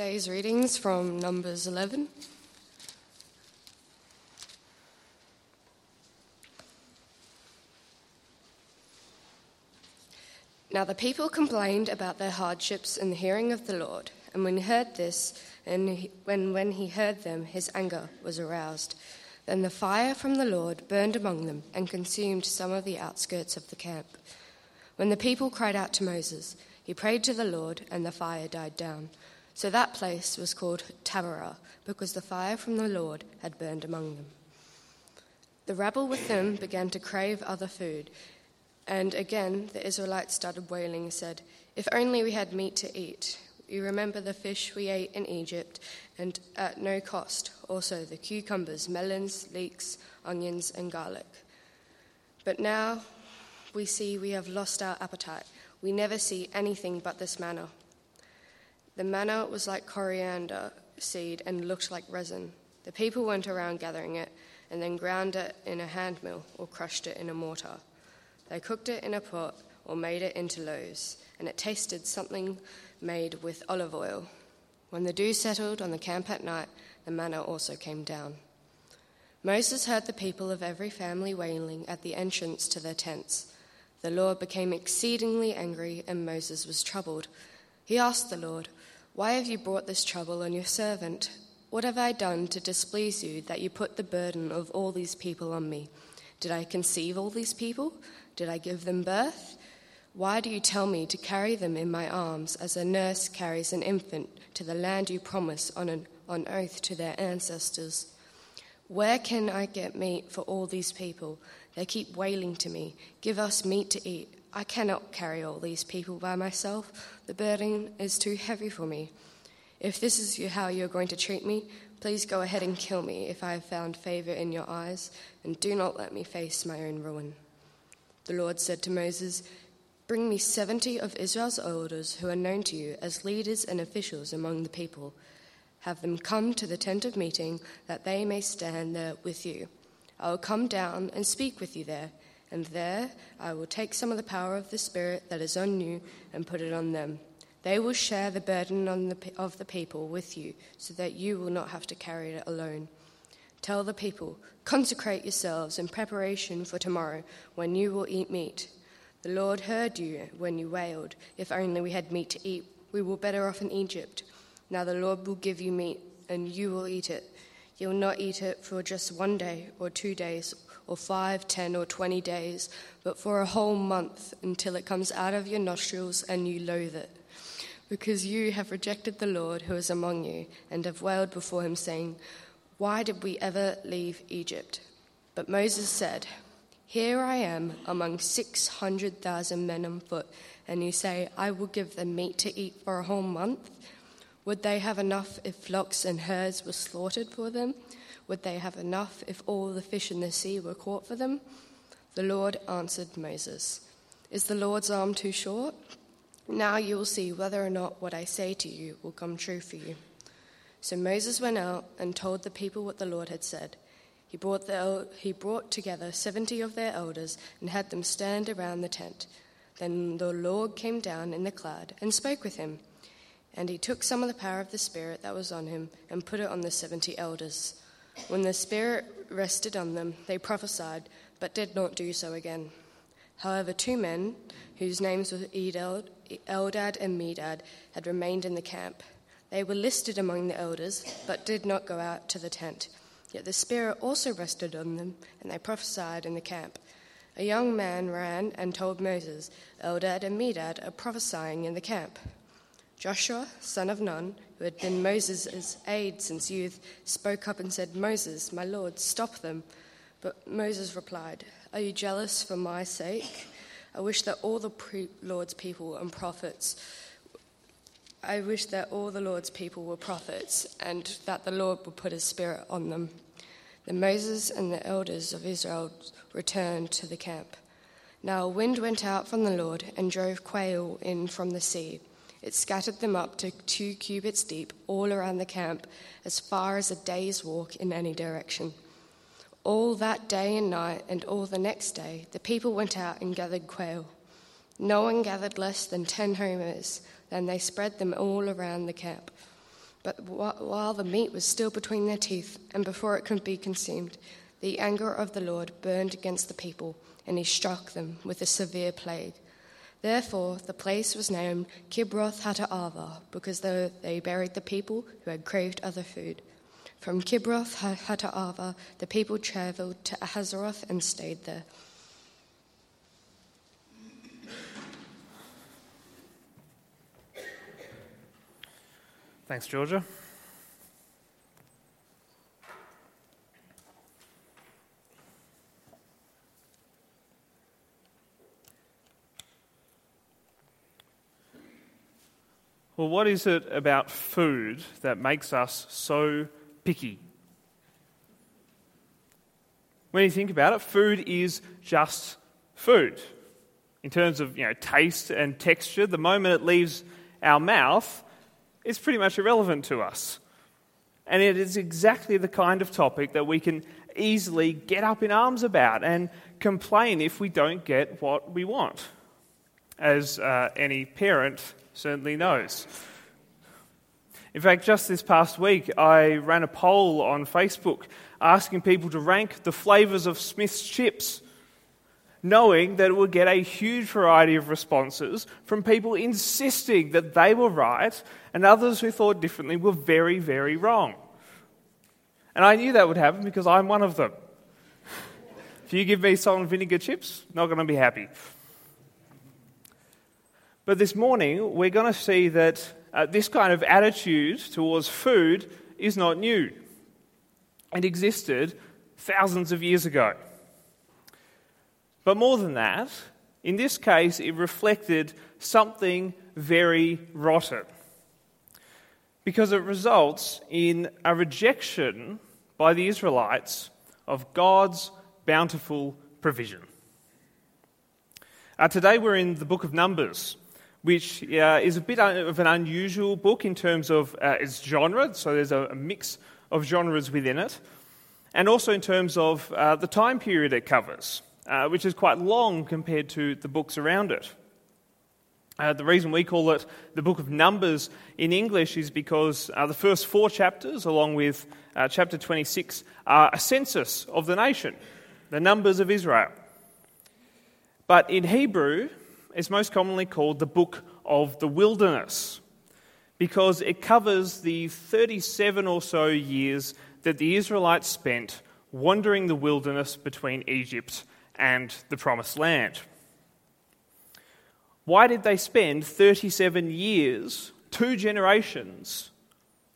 Today's readings from Numbers 11. Now the people complained about their hardships in the hearing of the Lord, and when he heard this, and he, when, when he heard them, his anger was aroused. Then the fire from the Lord burned among them and consumed some of the outskirts of the camp. When the people cried out to Moses, he prayed to the Lord, and the fire died down. So that place was called Taberah, because the fire from the Lord had burned among them. The rabble with them began to crave other food. And again, the Israelites started wailing and said, If only we had meat to eat. You remember the fish we ate in Egypt, and at no cost, also the cucumbers, melons, leeks, onions, and garlic. But now we see we have lost our appetite. We never see anything but this manna. The manna was like coriander seed and looked like resin. The people went around gathering it and then ground it in a hand mill or crushed it in a mortar. They cooked it in a pot or made it into loaves, and it tasted something made with olive oil. When the dew settled on the camp at night, the manna also came down. Moses heard the people of every family wailing at the entrance to their tents. The Lord became exceedingly angry, and Moses was troubled. He asked the Lord, Why have you brought this trouble on your servant? What have I done to displease you that you put the burden of all these people on me? Did I conceive all these people? Did I give them birth? Why do you tell me to carry them in my arms as a nurse carries an infant to the land you promised on, an, on oath to their ancestors? Where can I get meat for all these people? They keep wailing to me, Give us meat to eat. I cannot carry all these people by myself. The burden is too heavy for me. If this is how you're going to treat me, please go ahead and kill me if I have found favor in your eyes, and do not let me face my own ruin. The Lord said to Moses, Bring me seventy of Israel's elders who are known to you as leaders and officials among the people. Have them come to the tent of meeting, that they may stand there with you. I will come down and speak with you there, and there I will take some of the power of the Spirit that is on you and put it on them. They will share the burden the, of the people with you, so that you will not have to carry it alone. Tell the people, consecrate yourselves in preparation for tomorrow when you will eat meat. The Lord heard you when you wailed, If only we had meat to eat, we were better off in Egypt. Now the Lord will give you meat, and you will eat it. You will not eat it for just one day, or two days, or five, ten, or twenty days, but for a whole month until it comes out of your nostrils and you loathe it. Because you have rejected the Lord who is among you, and have wailed before him, saying, why did we ever leave Egypt? But Moses said, Here I am among 600,000 men on foot, and you say, I will give them meat to eat for a whole month? Would they have enough if flocks and herds were slaughtered for them? Would they have enough if all the fish in the sea were caught for them? The Lord answered Moses, Is the Lord's arm too short? Now you will see whether or not what I say to you will come true for you. So Moses went out and told the people what the Lord had said. He brought, the, he brought together seventy of their elders and had them stand around the tent. Then the Lord came down in the cloud and spoke with him. And he took some of the power of the Spirit that was on him and put it on the seventy elders. When the Spirit rested on them, they prophesied, but did not do so again. However, two men, whose names were Eldad and Medad, had remained in the camp. They were listed among the elders, but did not go out to the tent. Yet the Spirit also rested on them, and they prophesied in the camp. A young man ran and told Moses, Eldad and Medad are prophesying in the camp. Joshua, son of Nun, who had been Moses' aide since youth, spoke up and said, Moses, my Lord, stop them. But Moses replied, Are you jealous for my sake? I wish that all the pre- Lord's people and prophets I wish that all the Lord's people were prophets and that the Lord would put his spirit on them. Then Moses and the elders of Israel returned to the camp. Now a wind went out from the Lord and drove quail in from the sea. It scattered them up to two cubits deep all around the camp, as far as a day's walk in any direction. All that day and night, and all the next day, the people went out and gathered quail. No one gathered less than ten homers and they spread them all around the camp. But while the meat was still between their teeth, and before it could be consumed, the anger of the Lord burned against the people, and he struck them with a severe plague. Therefore, the place was named Kibroth Hattaavah, because they buried the people who had craved other food. From Kibroth Hattaavah, the people travelled to Hazeroth and stayed there. Thanks, Georgia. Well, what is it about food that makes us so picky? When you think about it, food is just food. In terms of you know, taste and texture, the moment it leaves our mouth, it's pretty much irrelevant to us. And it is exactly the kind of topic that we can easily get up in arms about and complain if we don't get what we want, as uh, any parent certainly knows. In fact, just this past week, I ran a poll on Facebook asking people to rank the flavours of Smith's chips knowing that it would get a huge variety of responses from people insisting that they were right and others who thought differently were very, very wrong. And I knew that would happen because I'm one of them. if you give me salt and vinegar chips, not going to be happy. But this morning, we're going to see that uh, this kind of attitude towards food is not new. It existed thousands of years ago. But more than that, in this case, it reflected something very rotten. Because it results in a rejection by the Israelites of God's bountiful provision. Uh, today we're in the book of Numbers, which uh, is a bit of an unusual book in terms of uh, its genre, so there's a, mix of genres within it, and also in terms of uh, the time period it covers uh, which is quite long compared to the books around it. Uh, the reason we call it the book of Numbers in English is because uh, the first four chapters, along with uh, chapter 26, are a census of the nation, the numbers of Israel. But in Hebrew, it's most commonly called the book of the wilderness because it covers the 37 or so years that the Israelites spent wandering the wilderness between Egypt and the promised land. Why did they spend 37 years, two generations,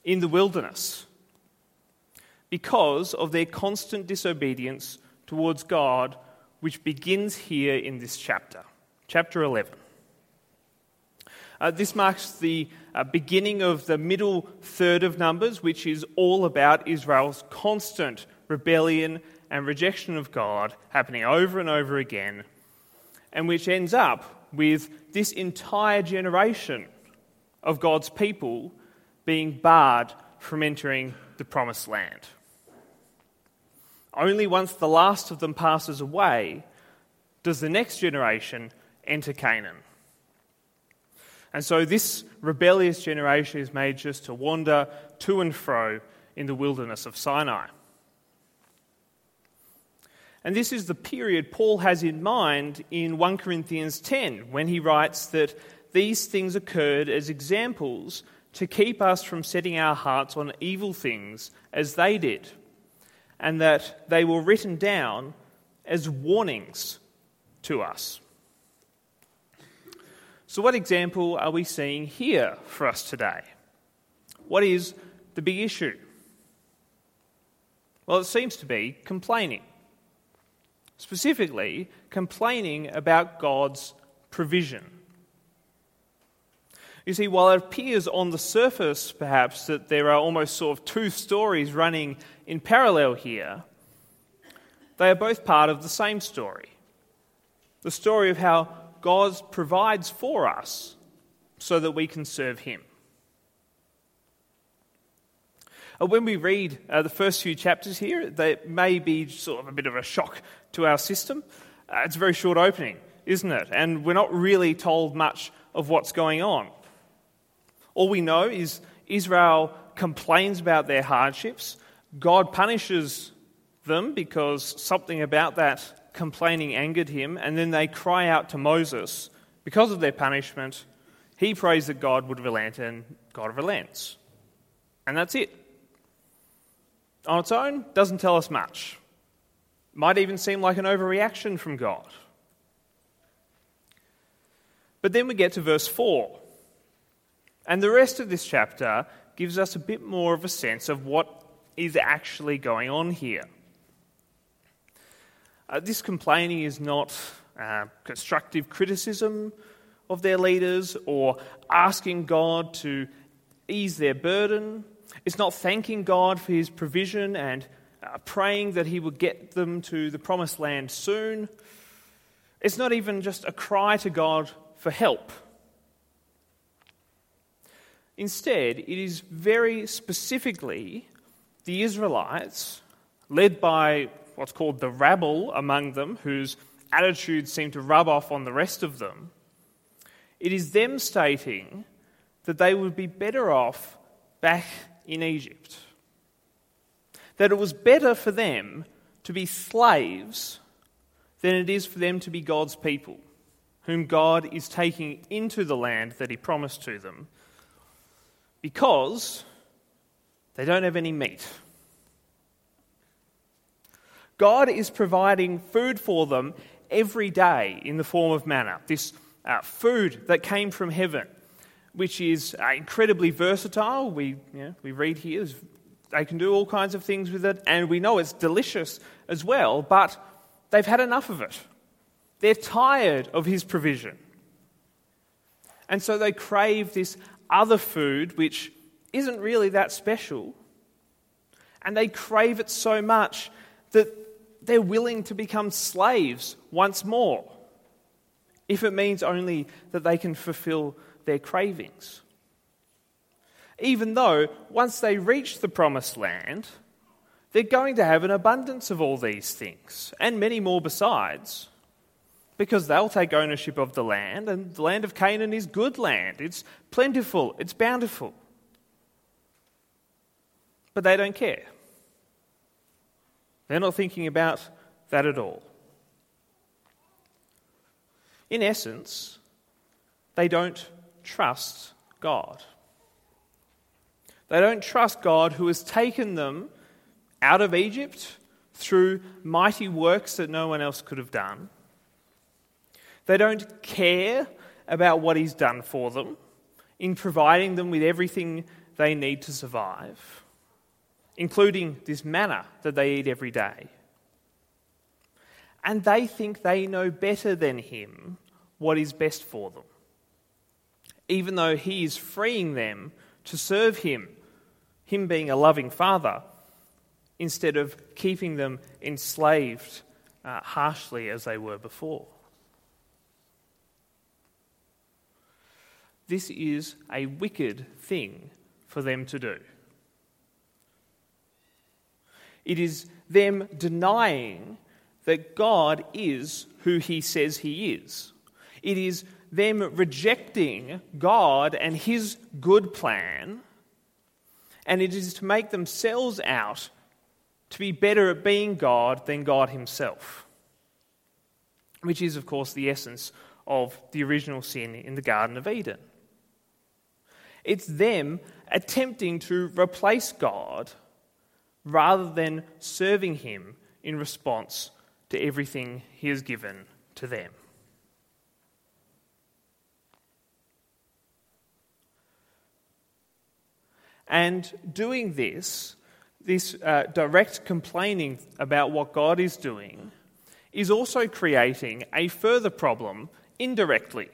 in the wilderness? Because of their constant disobedience towards God, which begins here in this chapter, chapter 11. Uh, this marks the uh, beginning of the middle third of Numbers, which is all about Israel's constant rebellion and rejection of God happening over and over again, and which ends up with this entire generation of God's people being barred from entering the promised land. Only once the last of them passes away does the next generation enter Canaan. And so this rebellious generation is made just to wander to and fro in the wilderness of Sinai. And this is the period Paul has in mind in 1 Corinthians 10 when he writes that these things occurred as examples to keep us from setting our hearts on evil things as they did, and that they were written down as warnings to us. So, what example are we seeing here for us today? What is the big issue? Well, it seems to be complaining specifically complaining about God's provision. You see, while it appears on the surface, perhaps, that there are almost sort of two stories running in parallel here, they are both part of the same story. The story of how God provides for us so that we can serve Him. Uh, when we read uh, the first few chapters here, they may be sort of a bit of a shock to our system. Uh, it's a very short opening, isn't it? And we're not really told much of what's going on. All we know is Israel complains about their hardships. God punishes them because something about that complaining angered him, and then they cry out to Moses because of their punishment. He prays that God would relent, and God relents. And that's it. On its own, doesn't tell us much. Might even seem like an overreaction from God. But then we get to verse 4. And the rest of this chapter gives us a bit more of a sense of what is actually going on here. Uh, this complaining is not uh, constructive criticism of their leaders or asking God to ease their burden. It's not thanking God for his provision and uh, praying that he would get them to the promised land soon. It's not even just a cry to God for help. Instead, it is very specifically the Israelites, led by what's called the rabble among them, whose attitudes seem to rub off on the rest of them, it is them stating that they would be better off back in Egypt. That it was better for them to be slaves than it is for them to be God's people, whom God is taking into the land that He promised to them, because they don't have any meat. God is providing food for them every day in the form of manna, this uh, food that came from heaven, which is uh, incredibly versatile. We, you know, we read here, they can do all kinds of things with it, and we know it's delicious as well, but they've had enough of it. They're tired of his provision. And so they crave this other food, which isn't really that special. And they crave it so much that they're willing to become slaves once more, if it means only that they can fulfill their cravings. Even though once they reach the promised land, they're going to have an abundance of all these things, and many more besides, because they'll take ownership of the land, and the land of Canaan is good land. It's plentiful, it's bountiful. But they don't care. They're not thinking about that at all. In essence, they don't trust God. They don't trust God who has taken them out of Egypt through mighty works that no one else could have done. They don't care about what He's done for them in providing them with everything they need to survive including this manna that they eat every day. And they think they know better than him what is best for them, even though he is freeing them to serve him, him being a loving father, instead of keeping them enslaved uh, harshly as they were before. This is a wicked thing for them to do. It is them denying that God is who he says he is. It is them rejecting God and his good plan, and it is to make themselves out to be better at being God than God himself, which is, of course, the essence of the original sin in the Garden of Eden. It's them attempting to replace God rather than serving Him in response to everything He has given to them. And doing this, this uh, direct complaining about what God is doing, is also creating a further problem indirectly.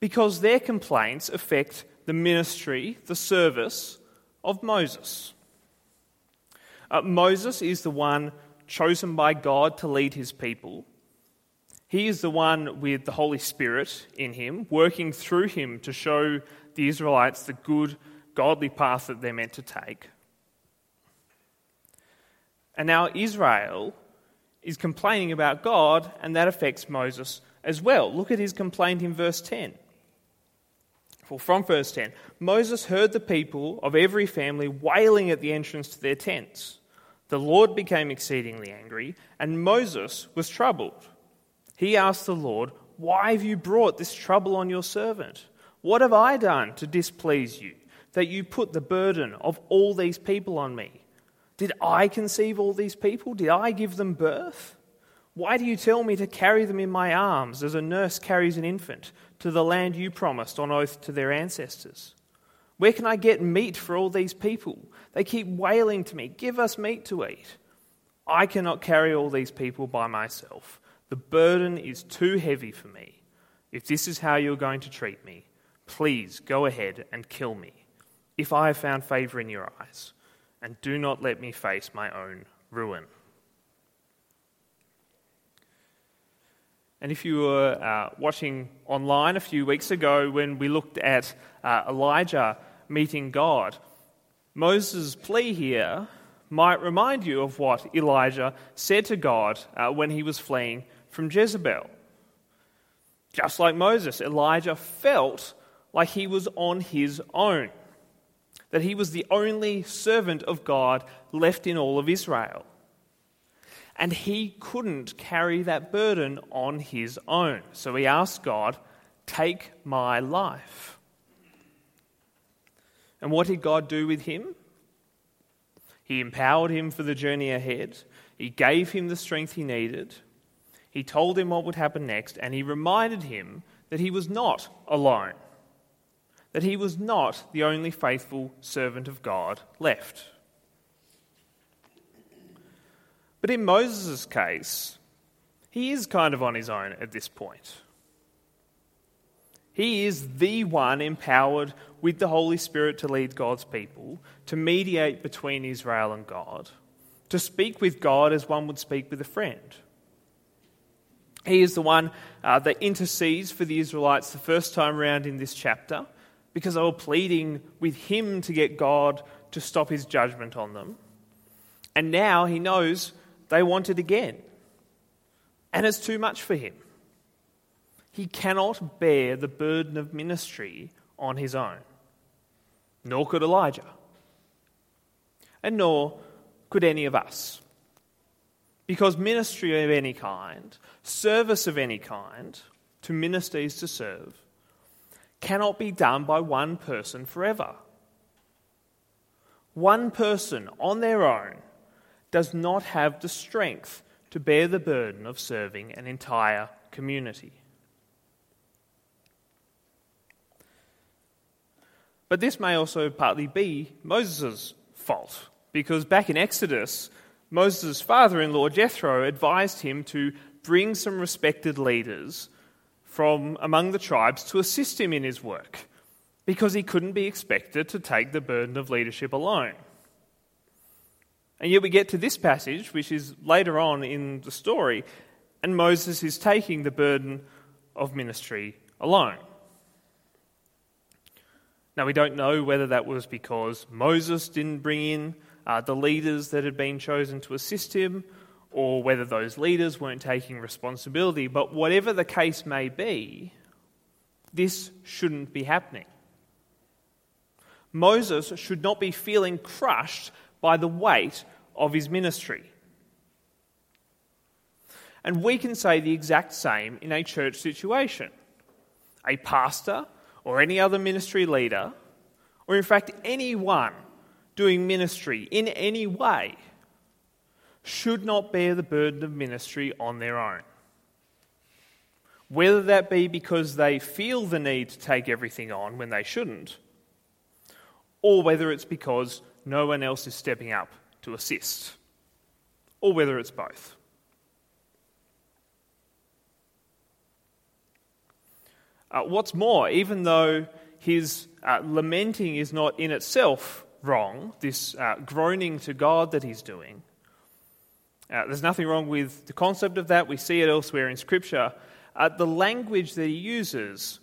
Because their complaints affect the ministry, the service of Moses. Uh, Moses is the one chosen by God to lead his people. He is the one with the Holy Spirit in him, working through him to show the Israelites the good, godly path that they're meant to take. And now Israel is complaining about God, and that affects Moses as well. Look at his complaint in verse 10. Well, from verse 10 Moses heard the people of every family wailing at the entrance to their tents. The Lord became exceedingly angry, and Moses was troubled. He asked the Lord, Why have you brought this trouble on your servant? What have I done to displease you, that you put the burden of all these people on me? Did I conceive all these people? Did I give them birth? Why do you tell me to carry them in my arms as a nurse carries an infant to the land you promised on oath to their ancestors? Where can I get meat for all these people? They keep wailing to me, Give us meat to eat. I cannot carry all these people by myself. The burden is too heavy for me. If this is how you're going to treat me, please go ahead and kill me, if I have found favor in your eyes, and do not let me face my own ruin. And if you were uh, watching online a few weeks ago when we looked at uh, Elijah meeting God, Moses' plea here might remind you of what Elijah said to God uh, when he was fleeing from Jezebel. Just like Moses, Elijah felt like he was on his own, that he was the only servant of God left in all of Israel and he couldn't carry that burden on his own. So he asked God, Take my life. And what did God do with him? He empowered him for the journey ahead. He gave him the strength he needed. He told him what would happen next, and he reminded him that he was not alone, that he was not the only faithful servant of God left. But in Moses' case, he is kind of on his own at this point. He is the one empowered with the Holy Spirit to lead God's people, to mediate between Israel and God, to speak with God as one would speak with a friend. He is the one uh, that intercedes for the Israelites the first time around in this chapter because they were pleading with him to get God to stop his judgment on them. And now he knows they want it again. And it's too much for him. He cannot bear the burden of ministry on his own. Nor could Elijah. And nor could any of us. Because ministry of any kind, service of any kind, to ministers to serve, cannot be done by one person forever. One person on their own does not have the strength to bear the burden of serving an entire community. But this may also partly be Moses' fault, because back in Exodus, Moses' father in law Jethro advised him to bring some respected leaders from among the tribes to assist him in his work, because he couldn't be expected to take the burden of leadership alone. And yet we get to this passage, which is later on in the story, and Moses is taking the burden of ministry alone. Now, we don't know whether that was because Moses didn't bring in uh, the leaders that had been chosen to assist him, or whether those leaders weren't taking responsibility. But whatever the case may be, this shouldn't be happening. Moses should not be feeling crushed by the weight of his ministry. And we can say the exact same in a church situation. A pastor or any other ministry leader, or in fact anyone doing ministry in any way, should not bear the burden of ministry on their own. Whether that be because they feel the need to take everything on when they shouldn't, or whether it's because no one else is stepping up to assist, or whether it's both. Uh, what's more, even though his uh, lamenting is not in itself wrong, this uh, groaning to God that he's doing, uh, there's nothing wrong with the concept of that. We see it elsewhere in Scripture. Uh, the language that he uses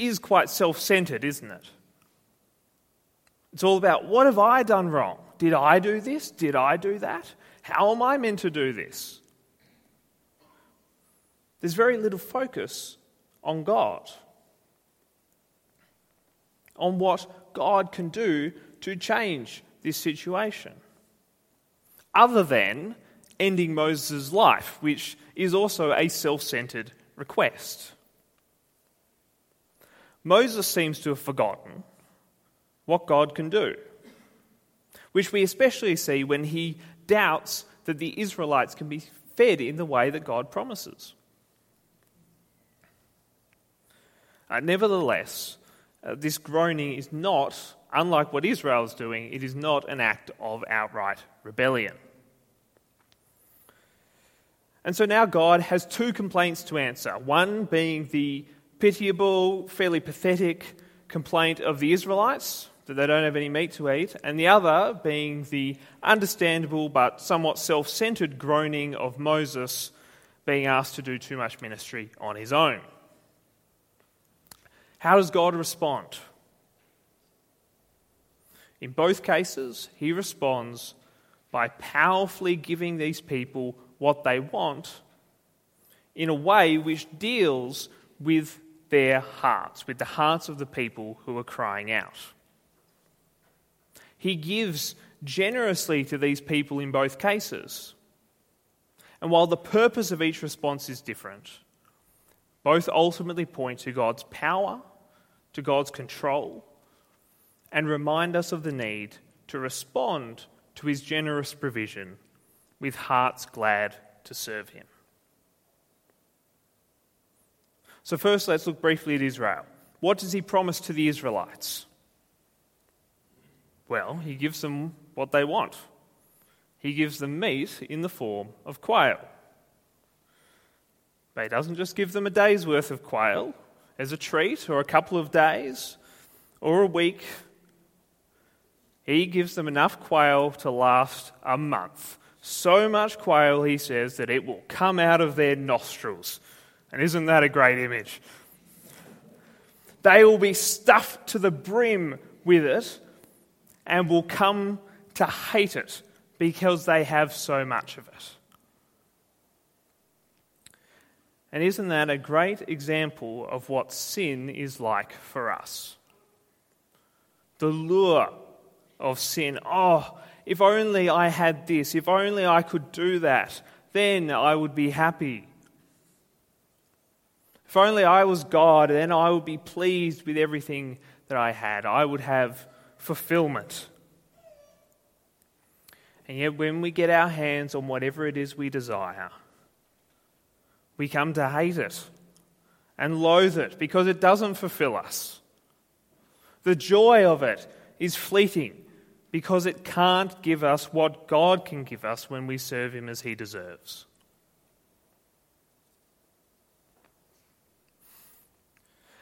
is quite self centered, isn't it? It's all about what have I done wrong? Did I do this? Did I do that? How am I meant to do this? There's very little focus on God. on what God can do to change this situation. Other than ending Moses' life, which is also a self centered request. Moses seems to have forgotten what God can do, which we especially see when he doubts that the Israelites can be fed in the way that God promises. Uh, nevertheless, uh, this groaning is not, unlike what Israel is doing, it is not an act of outright rebellion. And so now God has two complaints to answer one being the pitiable, fairly pathetic complaint of the Israelites that they don't have any meat to eat, and the other being the understandable but somewhat self centered groaning of Moses being asked to do too much ministry on his own. How does God respond? In both cases, he responds by powerfully giving these people what they want in a way which deals with their hearts, with the hearts of the people who are crying out. He gives generously to these people in both cases. And while the purpose of each response is different, both ultimately point to God's power, to God's control, and remind us of the need to respond to his generous provision with hearts glad to serve him. So, first, let's look briefly at Israel. What does he promise to the Israelites? Well, he gives them what they want. He gives them meat in the form of quail. But he doesn't just give them a day's worth of quail as a treat, or a couple of days, or a week. He gives them enough quail to last a month so much quail, he says, that it will come out of their nostrils. And isn't that a great image? They will be stuffed to the brim with it and will come to hate it because they have so much of it. And isn't that a great example of what sin is like for us? The lure of sin. Oh, if only I had this, if only I could do that, then I would be happy. If only I was God, then I would be pleased with everything that I had. I would have fulfillment. And yet, when we get our hands on whatever it is we desire, we come to hate it and loathe it because it doesn't fulfill us. The joy of it is fleeting because it can't give us what God can give us when we serve Him as He deserves.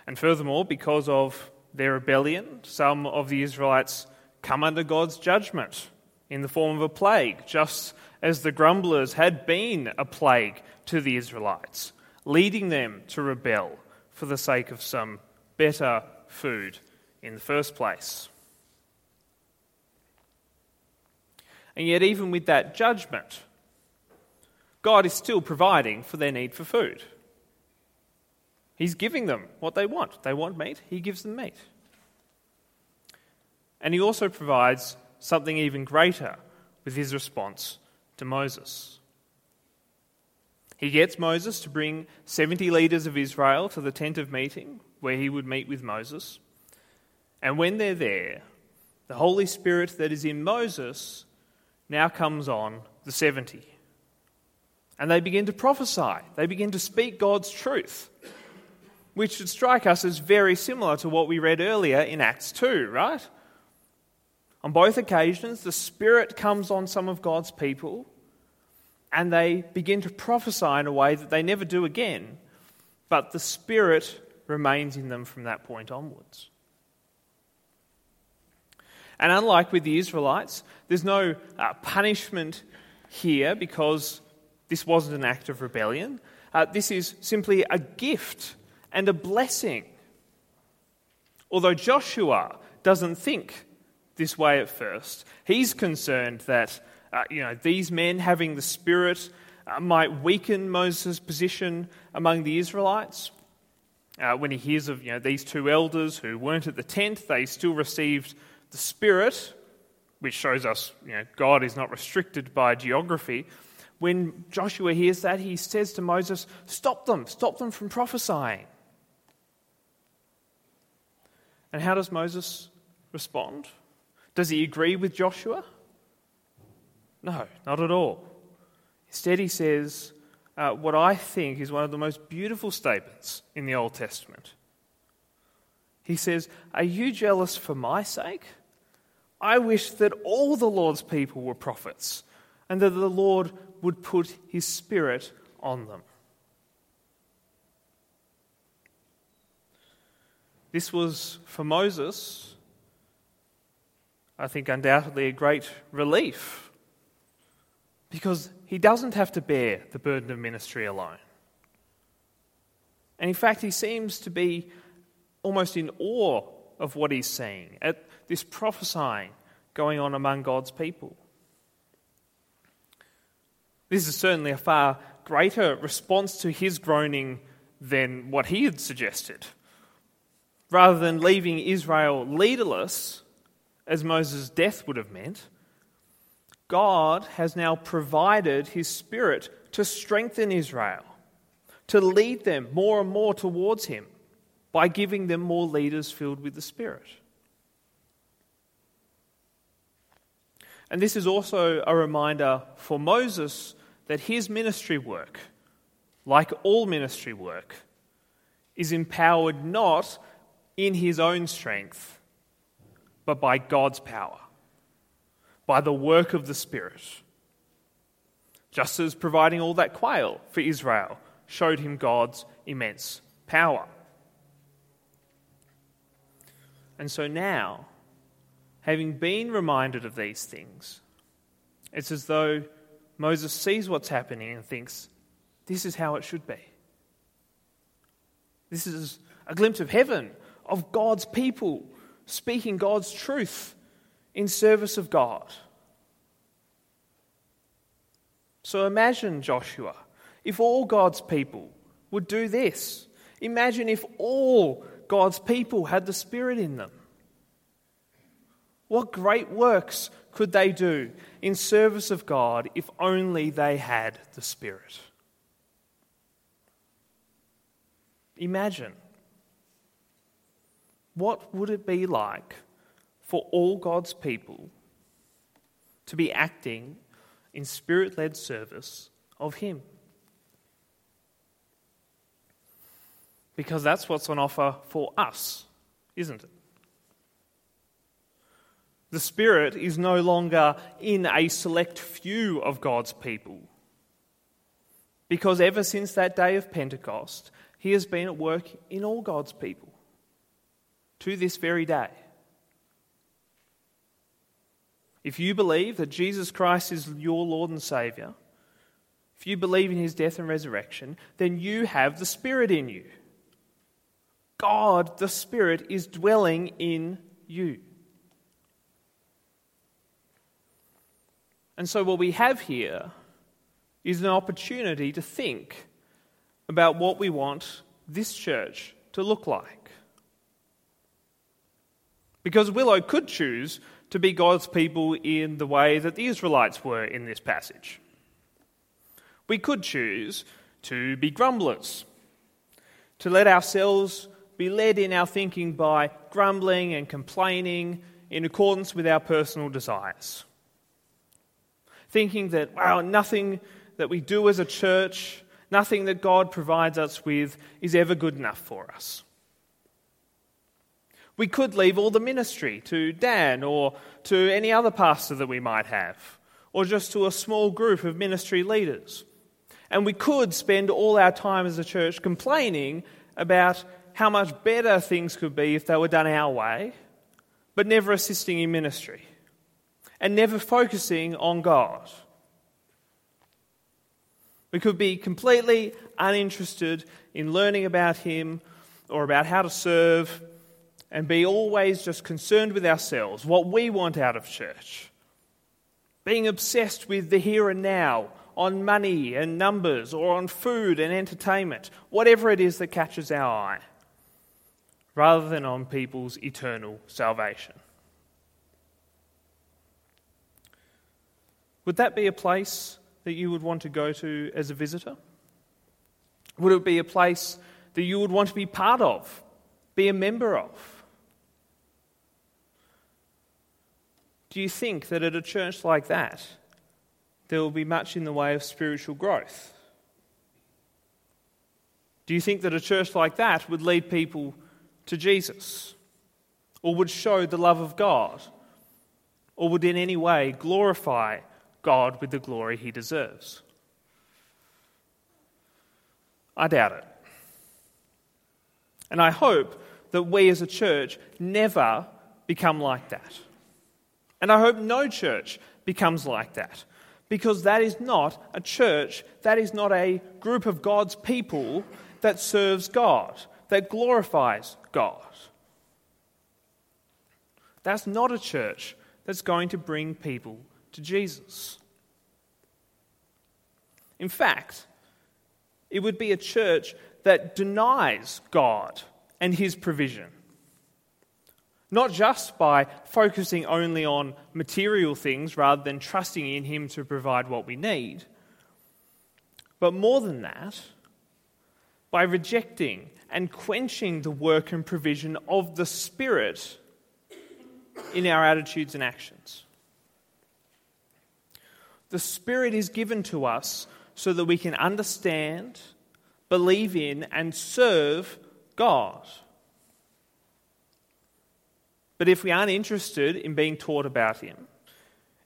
And furthermore, because of their rebellion, some of the Israelites come under God's judgment in the form of a plague, just as the grumblers had been a plague to the Israelites, leading them to rebel for the sake of some better food in the first place. And yet, even with that judgment, God is still providing for their need for food. He's giving them what they want. They want meat, He gives them meat. And He also provides something even greater with His response to Moses. He gets Moses to bring 70 leaders of Israel to the tent of meeting where he would meet with Moses. And when they're there, the Holy Spirit that is in Moses now comes on the 70. And they begin to prophesy, they begin to speak God's truth, which should strike us as very similar to what we read earlier in Acts 2, right? On both occasions, the Spirit comes on some of God's people and they begin to prophesy in a way that they never do again, but the Spirit remains in them from that point onwards. And unlike with the Israelites, there's no uh, punishment here because this wasn't an act of rebellion. Uh, this is simply a gift and a blessing. Although Joshua doesn't think this way at first, he's concerned that uh, you know, these men having the Spirit uh, might weaken Moses' position among the Israelites. uh, when he hears of you know, these two elders who weren't at the tent, they still received the Spirit, which shows us you know, God is not restricted by geography. When Joshua hears that, he says to Moses, Stop them, stop them from prophesying. And how does Moses respond? Does he agree with Joshua? No, not at all. Instead, he says uh, what I think is one of the most beautiful statements in the Old Testament. He says, Are you jealous for my sake? I wish that all the Lord's people were prophets and that the Lord would put his spirit on them. This was for Moses, I think, undoubtedly a great relief because he doesn't have to bear the burden of ministry alone. And in fact, he seems to be almost in awe of what he's seeing, at this prophesying going on among God's people. This is certainly a far greater response to his groaning than what he had suggested. Rather than leaving Israel leaderless, as Moses' death would have meant, God has now provided his Spirit to strengthen Israel, to lead them more and more towards him by giving them more leaders filled with the Spirit. And this is also a reminder for Moses that his ministry work, like all ministry work, is empowered not in his own strength, but by God's power by the work of the Spirit. Just as providing all that quail for Israel showed him God's immense power. And so now, having been reminded of these things, it's as though Moses sees what's happening and thinks, this is how it should be. This is a glimpse of heaven, of God's people speaking God's truth in service of God. So imagine, Joshua, if all God's people would do this. Imagine if all God's people had the Spirit in them. What great works could they do in service of God if only they had the Spirit? Imagine. What would it be like for all God's people to be acting in spirit led service of Him. Because that's what's on offer for us, isn't it? The Spirit is no longer in a select few of God's people. Because ever since that day of Pentecost, He has been at work in all God's people to this very day. If you believe that Jesus Christ is your Lord and Saviour, if you believe in his death and resurrection, then you have the Spirit in you. God, the Spirit, is dwelling in you. And so, what we have here is an opportunity to think about what we want this church to look like. Because Willow could choose to be God's people in the way that the Israelites were in this passage. We could choose to be grumblers, to let ourselves be led in our thinking by grumbling and complaining in accordance with our personal desires. Thinking that, wow, nothing that we do as a church, nothing that God provides us with is ever good enough for us. We could leave all the ministry to Dan or to any other pastor that we might have, or just to a small group of ministry leaders. And we could spend all our time as a church complaining about how much better things could be if they were done our way, but never assisting in ministry and never focusing on God. We could be completely uninterested in learning about Him or about how to serve and be always just concerned with ourselves, what we want out of church. Being obsessed with the here and now, on money and numbers, or on food and entertainment, whatever it is that catches our eye. rather than on people's eternal salvation. Would that be a place that you would want to go to as a visitor? Would it be a place that you would want to be part of, be a member of? Do you think that at a church like that, there will be much in the way of spiritual growth? Do you think that a church like that would lead people to Jesus? Or would show the love of God? Or would in any way glorify God with the glory he deserves? I doubt it. And I hope that we as a church never become like that. And I hope no church becomes like that. Because that is not a church, that is not a group of God's people that serves God, that glorifies God. That's not a church that's going to bring people to Jesus. In fact, it would be a church that denies God and his provision. Not just by focusing only on material things rather than trusting in him to provide what we need, but more than that, by rejecting and quenching the work and provision of the Spirit in our attitudes and actions. The Spirit is given to us so that we can understand, believe in, and serve God. But if we aren't interested in being taught about Him,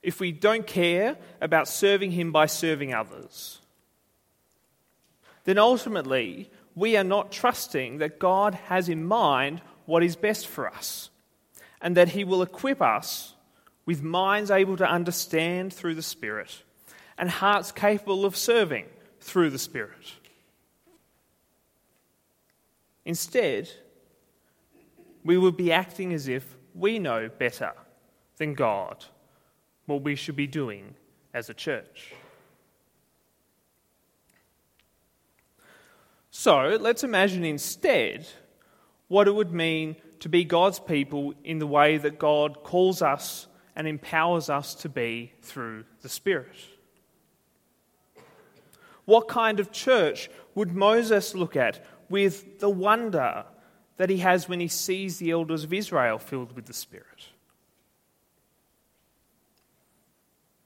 if we don't care about serving Him by serving others, then ultimately we are not trusting that God has in mind what is best for us and that He will equip us with minds able to understand through the Spirit and hearts capable of serving through the Spirit. Instead, we would be acting as if we know better than God what we should be doing as a church. So let's imagine instead what it would mean to be God's people in the way that God calls us and empowers us to be through the Spirit. What kind of church would Moses look at with the wonder that he has when he sees the elders of Israel filled with the Spirit?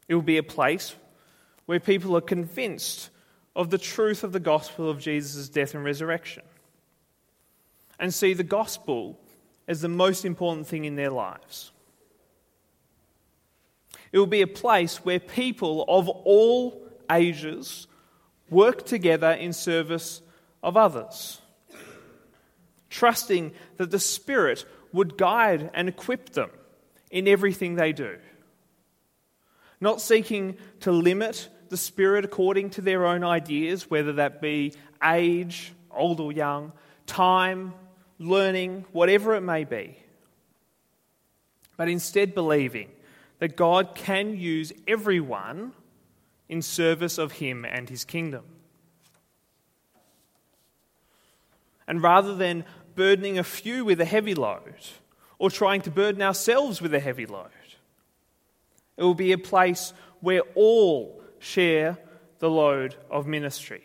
It will be a place where people are convinced of the truth of the gospel of Jesus' death and resurrection and see the gospel as the most important thing in their lives. It will be a place where people of all ages work together in service of others, trusting that the Spirit would guide and equip them in everything they do, not seeking to limit the Spirit according to their own ideas, whether that be age, old or young, time, learning, whatever it may be, but instead believing that God can use everyone in service of Him and His kingdom. And rather than burdening a few with a heavy load or trying to burden ourselves with a heavy load, it will be a place where all share the load of ministry.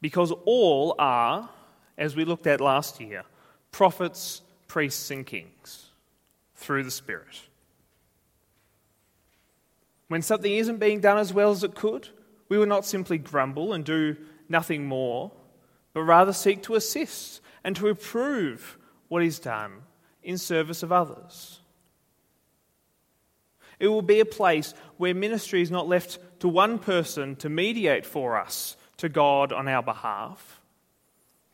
Because all are, as we looked at last year, prophets, priests, and kings through the Spirit. When something isn't being done as well as it could, we will not simply grumble and do nothing more, but rather seek to assist and to approve what is done in service of others. It will be a place where ministry is not left to one person to mediate for us to God on our behalf,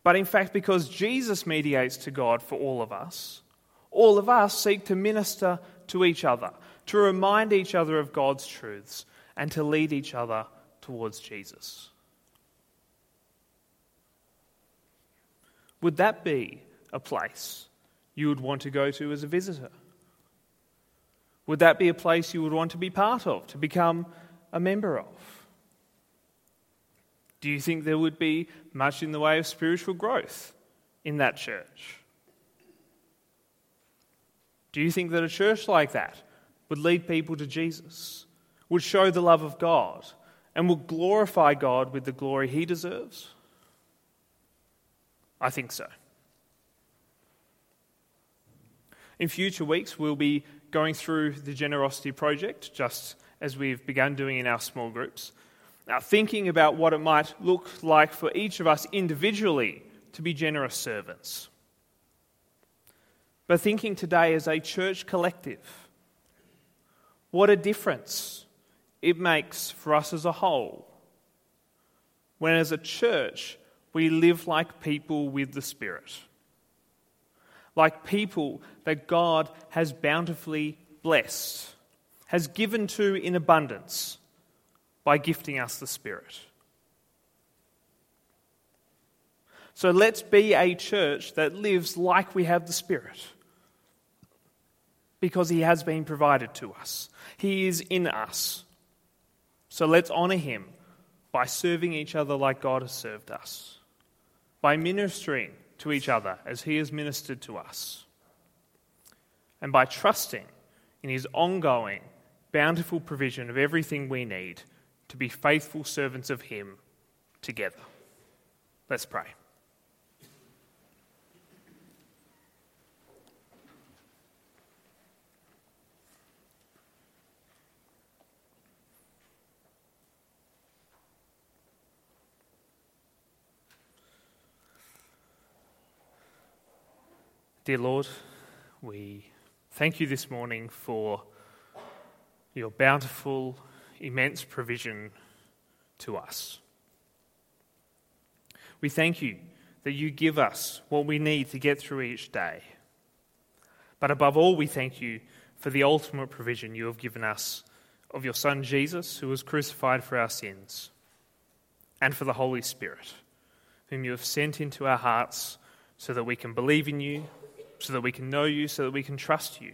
but in fact, because Jesus mediates to God for all of us, all of us seek to minister to each other, to remind each other of God's truths, and to lead each other towards Jesus. Would that be a place you would want to go to as a visitor? Would that be a place you would want to be part of, to become a member of? Do you think there would be much in the way of spiritual growth in that church? Do you think that a church like that would lead people to Jesus, would show the love of God, and would glorify God with the glory he deserves? I think so. In future weeks, we'll be going through the generosity project, just as we've begun doing in our small groups. Now, thinking about what it might look like for each of us individually to be generous servants. But thinking today as a church collective, what a difference it makes for us as a whole when, as a church, we live like people with the Spirit. Like people that God has bountifully blessed, has given to in abundance by gifting us the Spirit. So let's be a church that lives like we have the Spirit. Because He has been provided to us, He is in us. So let's honour Him by serving each other like God has served us, by ministering to each other as He has ministered to us, and by trusting in His ongoing, bountiful provision of everything we need to be faithful servants of Him together. Let's pray. Dear Lord, we thank you this morning for your bountiful, immense provision to us. We thank you that you give us what we need to get through each day. But above all, we thank you for the ultimate provision you have given us of your Son Jesus, who was crucified for our sins, and for the Holy Spirit, whom you have sent into our hearts so that we can believe in you so that we can know you, so that we can trust you,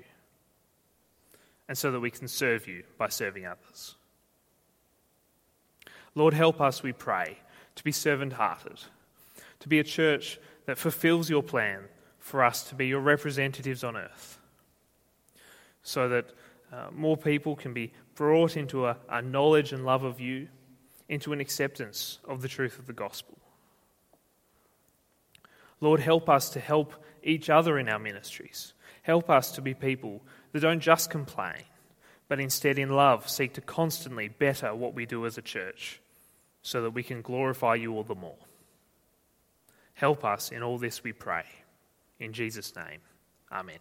and so that we can serve you by serving others. Lord, help us, we pray, to be servant hearted, to be a church that fulfills your plan for us to be your representatives on earth, so that uh, more people can be brought into a, a knowledge and love of you, into an acceptance of the truth of the gospel. Lord, help us to help each other in our ministries. Help us to be people that don't just complain, but instead, in love, seek to constantly better what we do as a church so that we can glorify you all the more. Help us in all this, we pray. In Jesus' name, amen.